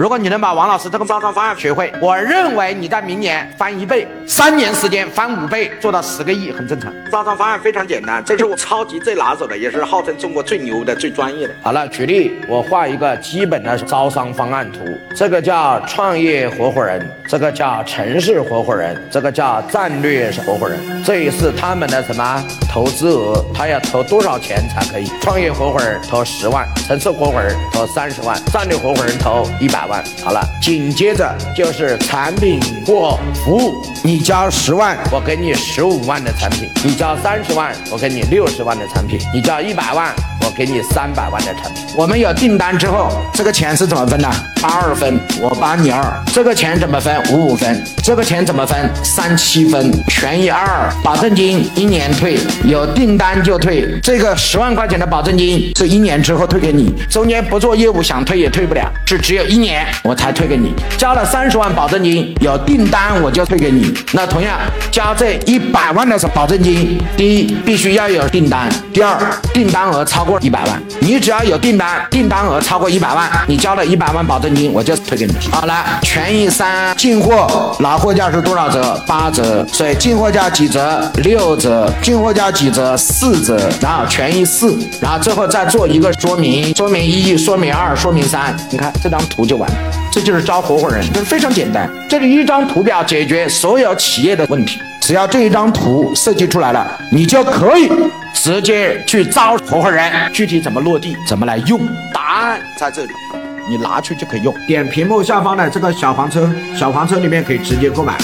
如果你能把王老师这个包装方案学会，我认为你在明年翻一倍，三年时间翻五倍，做到十个亿很正常。招商方案非常简单，这是我超级最拿手的，也是号称中国最牛的、最专业的。好了，举例，我画一个基本的招商方案图，这个叫创业合伙人，这个叫城市合伙人，这个叫战略合伙人，这也是他们的什么投资额，他要投多少钱才可以？创业合伙人投十万，城市合伙人投三十万，战略合伙人投一百万。好了，紧接着就是产品或服务，你交十万，我给你十五万的产品；你交三十万，我给你六十万的产品；你交一百万。我给你三百万的成，我们有订单之后，这个钱是怎么分的？八二分，我八你二。这个钱怎么分？五五分。这个钱怎么分？三七分，权益二，保证金一年退，有订单就退。这个十万块钱的保证金是一年之后退给你，中间不做业务想退也退不了，是只有一年我才退给你。交了三十万保证金，有订单我就退给你。那同样交这一百万的保证金，第一必须要有订单，第二订单额超过过。一百万，你只要有订单，订单额超过一百万，你交了一百万保证金，我就退给你。好了，权益三，进货拿货价是多少折？八折。所以进货价几折？六折。进货价几折？四折。然后权益四，然后最后再做一个说明，说明一，说明二，说明三。你看这张图就完了，这就是招合伙人，这非常简单。这里一张图表解决所有企业的问题，只要这一张图设计出来了，你就可以。直接去招合伙人，具体怎么落地，怎么来用？答案在这里，你拿去就可以用。点屏幕下方的这个小黄车，小黄车里面可以直接购买。